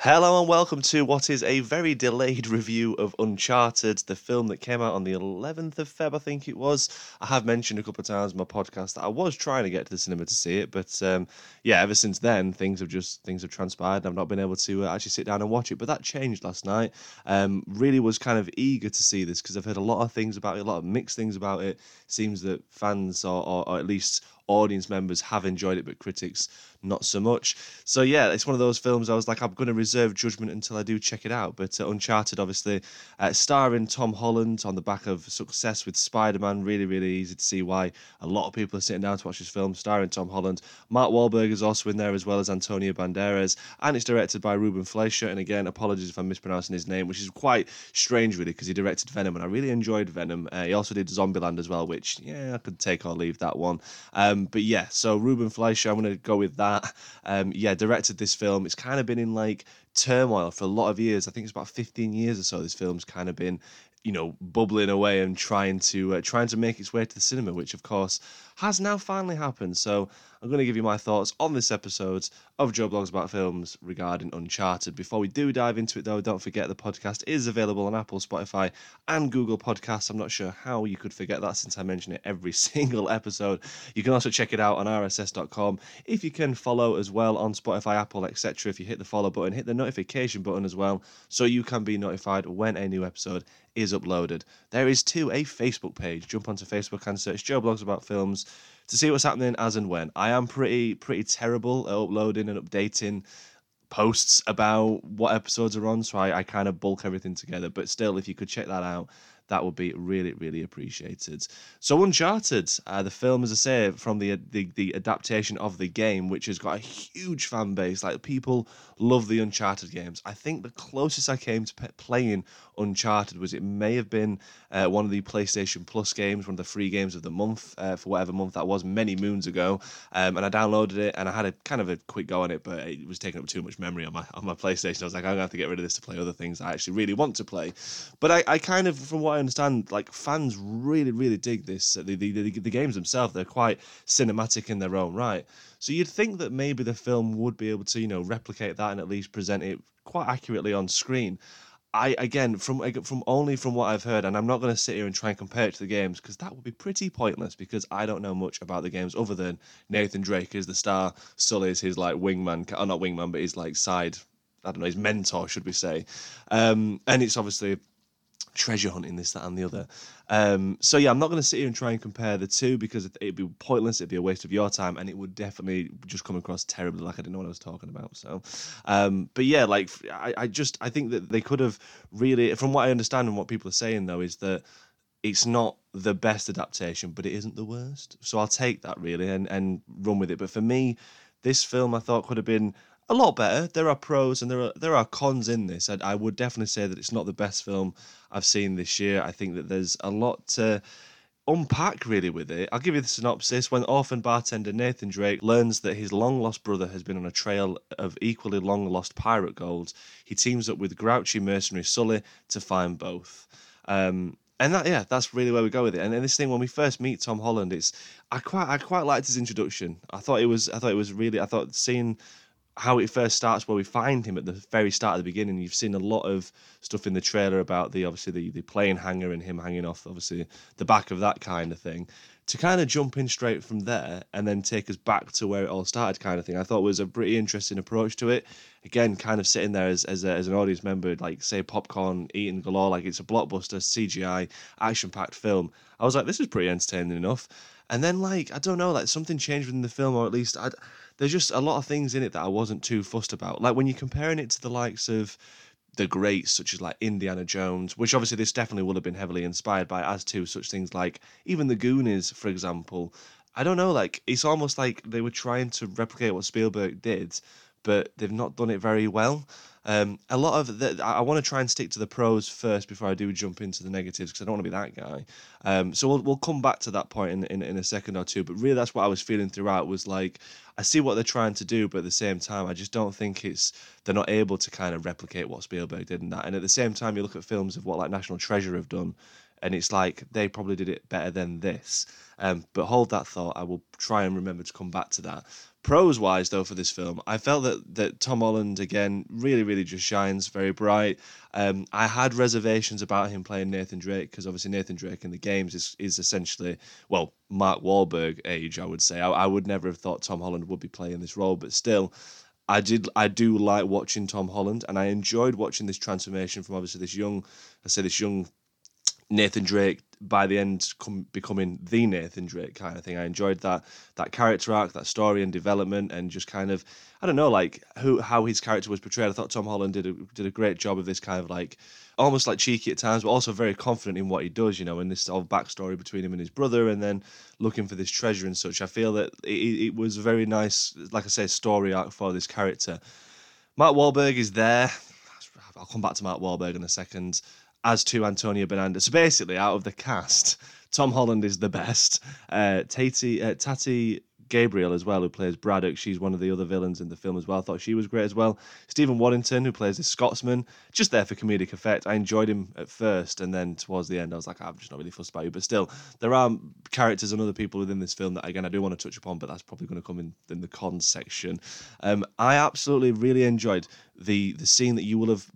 Hello and welcome to what is a very delayed review of Uncharted, the film that came out on the 11th of Feb, I think it was. I have mentioned a couple of times in my podcast that I was trying to get to the cinema to see it, but um, yeah, ever since then things have just things have transpired. And I've not been able to uh, actually sit down and watch it, but that changed last night. Um, really was kind of eager to see this because I've heard a lot of things about it, a lot of mixed things about it. Seems that fans or, or, or at least audience members have enjoyed it, but critics not so much. So yeah, it's one of those films I was like, I'm going to reserve judgment until I do check it out. But uh, Uncharted, obviously, uh, starring Tom Holland on the back of success with Spider Man, really, really easy to see why a lot of people are sitting down to watch this film. Starring Tom Holland, Mark Wahlberg is also in there as well as Antonio Banderas, and it's directed by Ruben Fleischer. And again, apologies if I'm mispronouncing his name, which is quite strange, really, because he directed Venom, and I really enjoyed Venom. Uh, he also did Zombieland as well, which yeah, I could take or leave that one. Um, but yeah, so Ruben Fleischer, I'm going to go with that. Um, yeah, directed this film. It's kind of been in like turmoil for a lot of years. I think it's about 15 years or so. This film's kind of been, you know, bubbling away and trying to uh, trying to make its way to the cinema, which of course has now finally happened. So I'm going to give you my thoughts on this episode of Joe Blogs About Films regarding Uncharted. Before we do dive into it, though, don't forget the podcast is available on Apple, Spotify, and Google Podcasts. I'm not sure how you could forget that since I mention it every single episode. You can also check it out on rss.com. If you can follow as well on Spotify, Apple, etc. If you hit the follow button, hit the notification button as well, so you can be notified when a new episode is uploaded. There is too a Facebook page. Jump onto Facebook and search Joe Blogs About Films to see what's happening as and when. I am pretty pretty terrible at uploading and updating posts about what episodes are on, so I, I kind of bulk everything together. But still, if you could check that out, that would be really, really appreciated. So, Uncharted, uh, the film, as I say, from the, the the adaptation of the game, which has got a huge fan base. Like people love the Uncharted games. I think the closest I came to playing Uncharted was it may have been uh, one of the PlayStation Plus games, one of the free games of the month uh, for whatever month that was, many moons ago. Um, and I downloaded it and I had a kind of a quick go on it, but it was taking up too much memory on my on my PlayStation. I was like, I'm gonna have to get rid of this to play other things I actually really want to play. But I, I kind of, from what I understand, like fans really, really dig this. The, the, the, the games themselves, they're quite cinematic in their own right. So you'd think that maybe the film would be able to, you know, replicate that and at least present it quite accurately on screen. I again from from only from what I've heard, and I'm not going to sit here and try and compare it to the games because that would be pretty pointless because I don't know much about the games other than Nathan Drake is the star, Sully is his like wingman, or not wingman, but his like side, I don't know, his mentor, should we say? Um, and it's obviously treasure hunting, this, that, and the other. Um, so yeah, I'm not going to sit here and try and compare the two because it'd be pointless. It'd be a waste of your time, and it would definitely just come across terribly, like I didn't know what I was talking about. So, um, but yeah, like I, I just I think that they could have really, from what I understand and what people are saying though, is that it's not the best adaptation, but it isn't the worst. So I'll take that really and and run with it. But for me, this film I thought could have been a lot better. There are pros and there are there are cons in this. I, I would definitely say that it's not the best film I've seen this year. I think that there's a lot to unpack really with it. I'll give you the synopsis. When orphan bartender Nathan Drake learns that his long lost brother has been on a trail of equally long lost pirate gold, he teams up with grouchy mercenary Sully to find both. Um, and that yeah, that's really where we go with it. And then this thing when we first meet Tom Holland, it's I quite I quite liked his introduction. I thought it was I thought it was really I thought seeing how it first starts, where we find him at the very start of the beginning. You've seen a lot of stuff in the trailer about the obviously the, the plane hangar and him hanging off obviously the back of that kind of thing. To kind of jump in straight from there and then take us back to where it all started, kind of thing, I thought was a pretty interesting approach to it. Again, kind of sitting there as as, a, as an audience member, like say popcorn eating galore, like it's a blockbuster CGI action packed film. I was like, this is pretty entertaining enough. And then like I don't know, like something changed within the film, or at least I there's just a lot of things in it that I wasn't too fussed about. Like when you're comparing it to the likes of the greats such as like Indiana Jones, which obviously this definitely would have been heavily inspired by, as to such things like even the Goonies, for example. I don't know, like it's almost like they were trying to replicate what Spielberg did, but they've not done it very well. Um, a lot of the, I want to try and stick to the pros first before I do jump into the negatives because I don't want to be that guy. Um, so we'll, we'll come back to that point in, in, in a second or two. But really, that's what I was feeling throughout was like I see what they're trying to do, but at the same time, I just don't think it's they're not able to kind of replicate what Spielberg did in that. And at the same time, you look at films of what like National Treasure have done, and it's like they probably did it better than this. Um, but hold that thought. I will try and remember to come back to that. Pros wise, though, for this film, I felt that that Tom Holland again really, really just shines very bright. Um, I had reservations about him playing Nathan Drake because obviously Nathan Drake in the games is is essentially well Mark Wahlberg age, I would say. I, I would never have thought Tom Holland would be playing this role, but still. I did. I do like watching Tom Holland, and I enjoyed watching this transformation from obviously this young, I say this young Nathan Drake by the end becoming the Nathan Drake kind of thing. I enjoyed that that character arc, that story and development, and just kind of I don't know like who how his character was portrayed. I thought Tom Holland did a, did a great job of this kind of like almost like cheeky at times, but also very confident in what he does. You know, in this whole backstory between him and his brother, and then looking for this treasure and such. I feel that it, it was a very nice, like I say, story arc for this character. Mark Wahlberg is there. I'll come back to Mark Wahlberg in a second as to Antonio Banderas. So basically, out of the cast, Tom Holland is the best. Uh, Tati, uh, Tati Gabrielle as well, who plays Braddock. She's one of the other villains in the film as well. I thought she was great as well. Stephen Waddington, who plays the Scotsman, just there for comedic effect. I enjoyed him at first, and then towards the end, I was like, I'm just not really fussed about you. But still, there are characters and other people within this film that, again, I do want to touch upon, but that's probably going to come in, in the con section. Um, I absolutely really enjoyed the the scene that you will have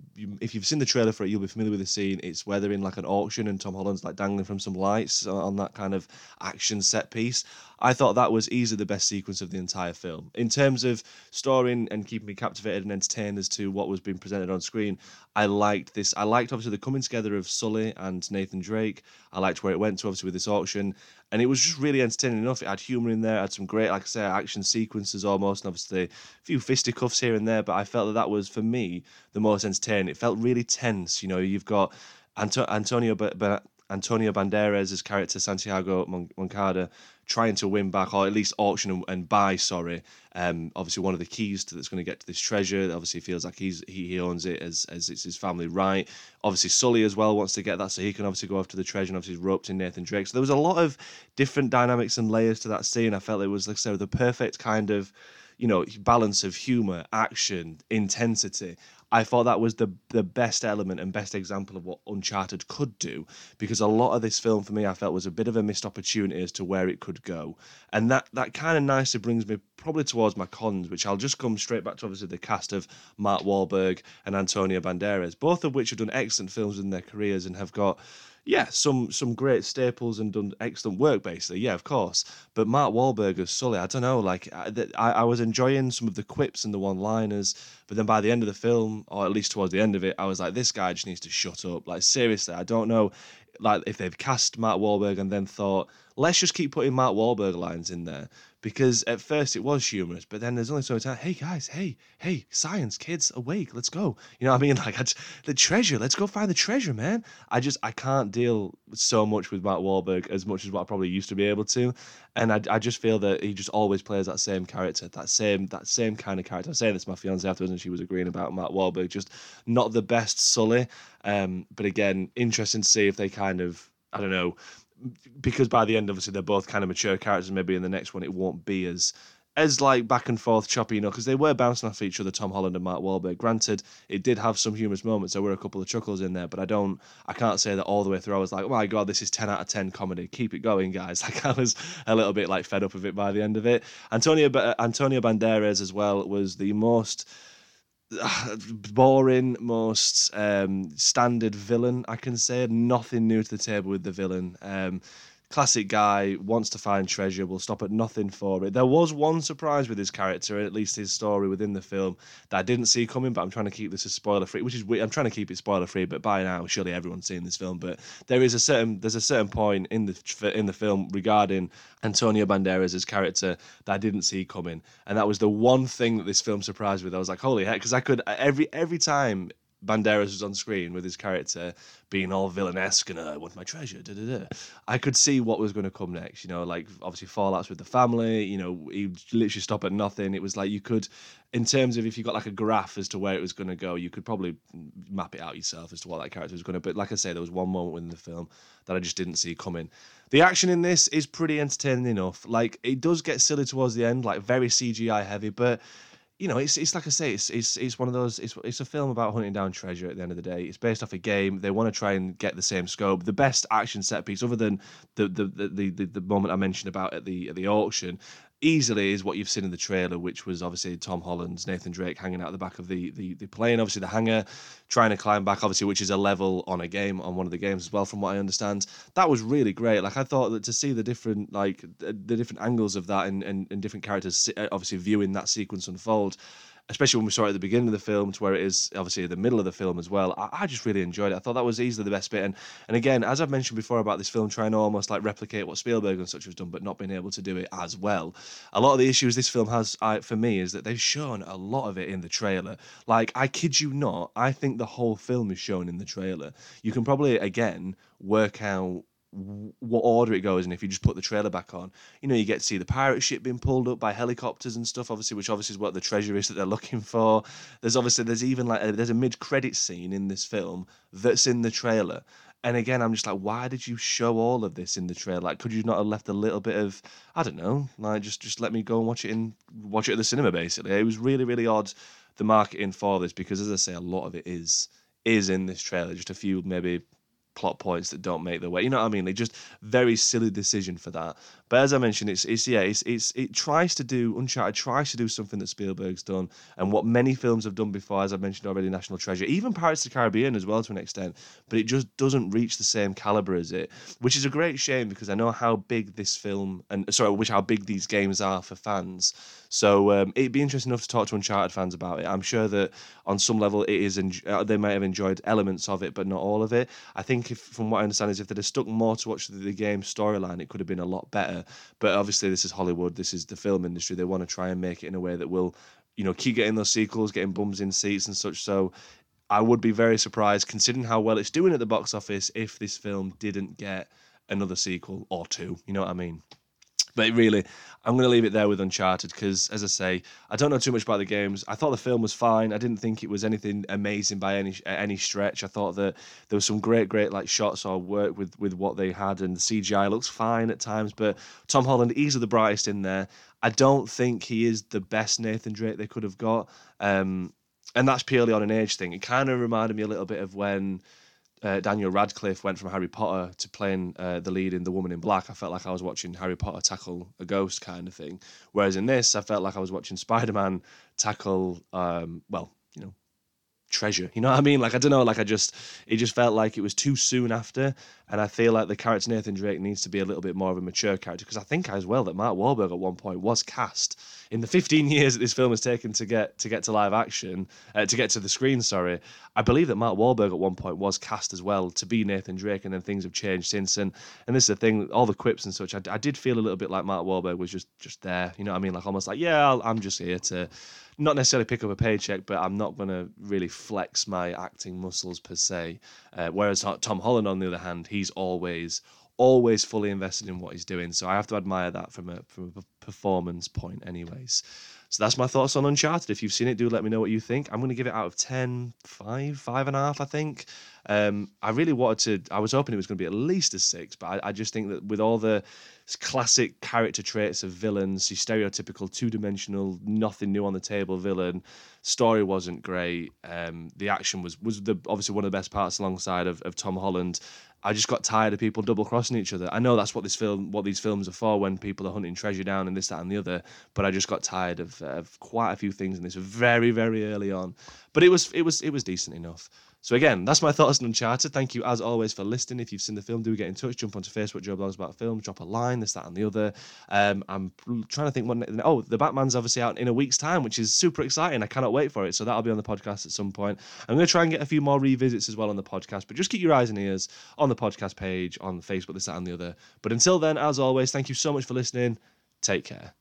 if you've seen the trailer for it you'll be familiar with the scene it's where they're in like an auction and tom holland's like dangling from some lights on that kind of action set piece i thought that was easily the best sequence of the entire film in terms of story and keeping me captivated and entertained as to what was being presented on screen i liked this i liked obviously the coming together of sully and nathan drake i liked where it went to obviously with this auction and it was just really entertaining enough. It had humour in there, it had some great, like I say, action sequences almost, and obviously a few fisticuffs here and there. But I felt that that was for me the most entertaining. It felt really tense. You know, you've got Anto- Antonio, ba- Antonio Banderas' character Santiago Moncada trying to win back, or at least auction and, and buy. Sorry, um, obviously one of the keys to that's going to get to this treasure. Obviously feels like he's he, he owns it as as it's his family right. Obviously Sully as well wants to get that, so he can obviously go after the treasure. And obviously roped in Nathan Drake. So there was a lot of different dynamics and layers to that scene. I felt it was like said the perfect kind of you know balance of humor, action, intensity. I thought that was the the best element and best example of what Uncharted could do because a lot of this film for me I felt was a bit of a missed opportunity as to where it could go. And that that kind of nicely brings me probably towards my cons, which I'll just come straight back to obviously the cast of Mark Wahlberg and Antonio Banderas, both of which have done excellent films in their careers and have got yeah, some some great staples and done excellent work, basically. Yeah, of course. But Mark Wahlberg as Sully, I don't know. Like, I, I was enjoying some of the quips and the one-liners, but then by the end of the film, or at least towards the end of it, I was like, this guy just needs to shut up. Like, seriously, I don't know. Like, if they've cast Mark Wahlberg and then thought, let's just keep putting Mark Wahlberg lines in there because at first it was humorous, but then there's only so much time. Hey guys, hey, hey, science kids, awake, let's go. You know what I mean? Like just, the treasure, let's go find the treasure, man. I just I can't deal so much with Mark Wahlberg as much as what I probably used to be able to, and I, I just feel that he just always plays that same character, that same that same kind of character. I was saying this to my fiance afterwards, and she was agreeing about Mark Wahlberg, just not the best Sully. Um, but again, interesting to see if they kind of I don't know because by the end, obviously, they're both kind of mature characters. Maybe in the next one, it won't be as as like back and forth choppy, you know, because they were bouncing off each other, Tom Holland and Mark Wahlberg. Granted, it did have some humorous moments. There were a couple of chuckles in there, but I don't, I can't say that all the way through. I was like, oh my god, this is ten out of ten comedy. Keep it going, guys. Like I was a little bit like fed up of it by the end of it. Antonio Antonio Banderas as well was the most boring, most um, standard villain, I can say. Nothing new to the table with the villain. Um, classic guy wants to find treasure will stop at nothing for it. There was one surprise with his character at least his story within the film that i didn't see coming but i'm trying to keep this as spoiler free which is i'm trying to keep it spoiler free but by now surely everyone's seen this film. But there is a certain there's a certain point in the in the film regarding antonio banderas' character that i didn't see coming. And that was the one thing that this film surprised me with. I was like holy heck because i could every every time Banderas was on screen with his character being all villainesque and uh, I want my treasure. Da, da, da. I could see what was going to come next. You know, like obviously fallouts with the family. You know, he literally stop at nothing. It was like you could, in terms of if you got like a graph as to where it was going to go, you could probably map it out yourself as to what that character was going to. But like I say, there was one moment within the film that I just didn't see coming. The action in this is pretty entertaining enough. Like it does get silly towards the end, like very CGI heavy, but you know, it's it's like I say, it's it's it's one of those. It's it's a film about hunting down treasure. At the end of the day, it's based off a game. They want to try and get the same scope. The best action set piece, other than the the the the, the moment I mentioned about at the at the auction, easily is what you've seen in the trailer, which was obviously Tom Holland's Nathan Drake hanging out the back of the, the the plane, obviously the hangar, trying to climb back, obviously, which is a level on a game on one of the games as well, from what I understand. That was really great. Like I thought that to see the different like the different angles of that and and, and different characters obviously viewing that sequence unfold especially when we saw it at the beginning of the film to where it is obviously the middle of the film as well. I, I, just really enjoyed it. I thought that was easily the best bit. And and again, as I've mentioned before about this film trying to almost like replicate what Spielberg and such has done, but not being able to do it as well. A lot of the issues this film has I, for me is that they've shown a lot of it in the trailer. Like I kid you not, I think the whole film is shown in the trailer. You can probably again work out what order it goes and if you just put the trailer back on you know you get to see the pirate ship being pulled up by helicopters and stuff obviously which obviously is what the treasure is that they're looking for. There's obviously there's even like a, there's a mid-credit scene in this film that's in the trailer. And again i'm just like why did you show all of this in the trailer? Like could you not have left a little bit of i don't know like just just let me go and watch it in watch it at the cinema basically. It was really really odd the marketing for this because as i say a lot of it is is in this trailer just a few maybe plot points that don't make their way. You know what I mean? They just very silly decision for that. But as I mentioned, it's it's yeah, it's it's it tries to do Uncharted tries to do something that Spielberg's done and what many films have done before, as I mentioned already, National Treasure, even Pirates of the Caribbean as well to an extent. But it just doesn't reach the same caliber as it, which is a great shame because I know how big this film and sorry, which how big these games are for fans. So um, it'd be interesting enough to talk to Uncharted fans about it. I'm sure that on some level it is, en- uh, they might have enjoyed elements of it, but not all of it. I think, if, from what I understand, is if they'd have stuck more to watch the, the game storyline, it could have been a lot better. But obviously, this is Hollywood. This is the film industry. They want to try and make it in a way that will, you know, keep getting those sequels, getting bums in seats and such. So. I would be very surprised, considering how well it's doing at the box office, if this film didn't get another sequel or two. You know what I mean? But really, I'm going to leave it there with Uncharted because, as I say, I don't know too much about the games. I thought the film was fine. I didn't think it was anything amazing by any any stretch. I thought that there was some great, great like shots or work with with what they had, and the CGI looks fine at times. But Tom Holland, easily the brightest in there. I don't think he is the best Nathan Drake they could have got, um, and that's purely on an age thing. It kind of reminded me a little bit of when uh, Daniel Radcliffe went from Harry Potter to playing uh, the lead in The Woman in Black, I felt like I was watching Harry Potter tackle a ghost kind of thing. Whereas in this, I felt like I was watching Spider Man tackle, um, well, you know, treasure. You know what I mean? Like I don't know. Like I just, it just felt like it was too soon after, and I feel like the character Nathan Drake needs to be a little bit more of a mature character because I think as well that Mark Wahlberg at one point was cast in the 15 years that this film has taken to get to get to live action, uh, to get to the screen. Sorry, I believe that Mark Wahlberg at one point was cast as well to be Nathan Drake, and then things have changed since. And and this is the thing, all the quips and such. I, I did feel a little bit like Mark Wahlberg was just just there. You know what I mean? Like almost like yeah, i I'm just here to not necessarily pick up a paycheck, but I'm not going to really flex my acting muscles per se. Uh, whereas Tom Holland, on the other hand, he's always always fully invested in what he's doing. So I have to admire that from a from a performance point, anyways. So that's my thoughts on Uncharted. If you've seen it, do let me know what you think. I'm going to give it out of 10, 5, 5 and a half, I think. Um, I really wanted to, I was hoping it was going to be at least a six, but I, I just think that with all the classic character traits of villains, your stereotypical two dimensional, nothing new on the table villain, story wasn't great. Um, the action was was the obviously one of the best parts alongside of, of Tom Holland. I just got tired of people double crossing each other. I know that's what this film, what these films are for, when people are hunting treasure down and this, that, and the other. But I just got tired of, of quite a few things in this very, very early on. But it was, it was, it was decent enough. So again, that's my thoughts on Uncharted. Thank you as always for listening. If you've seen the film, do get in touch. Jump onto Facebook, Joe Blogs About films. drop a line, this, that, and the other. Um, I'm trying to think. Oh, the Batman's obviously out in a week's time, which is super exciting. I cannot wait for it. So that'll be on the podcast at some point. I'm going to try and get a few more revisits as well on the podcast, but just keep your eyes and ears on the podcast page, on Facebook, this, that, and the other. But until then, as always, thank you so much for listening. Take care.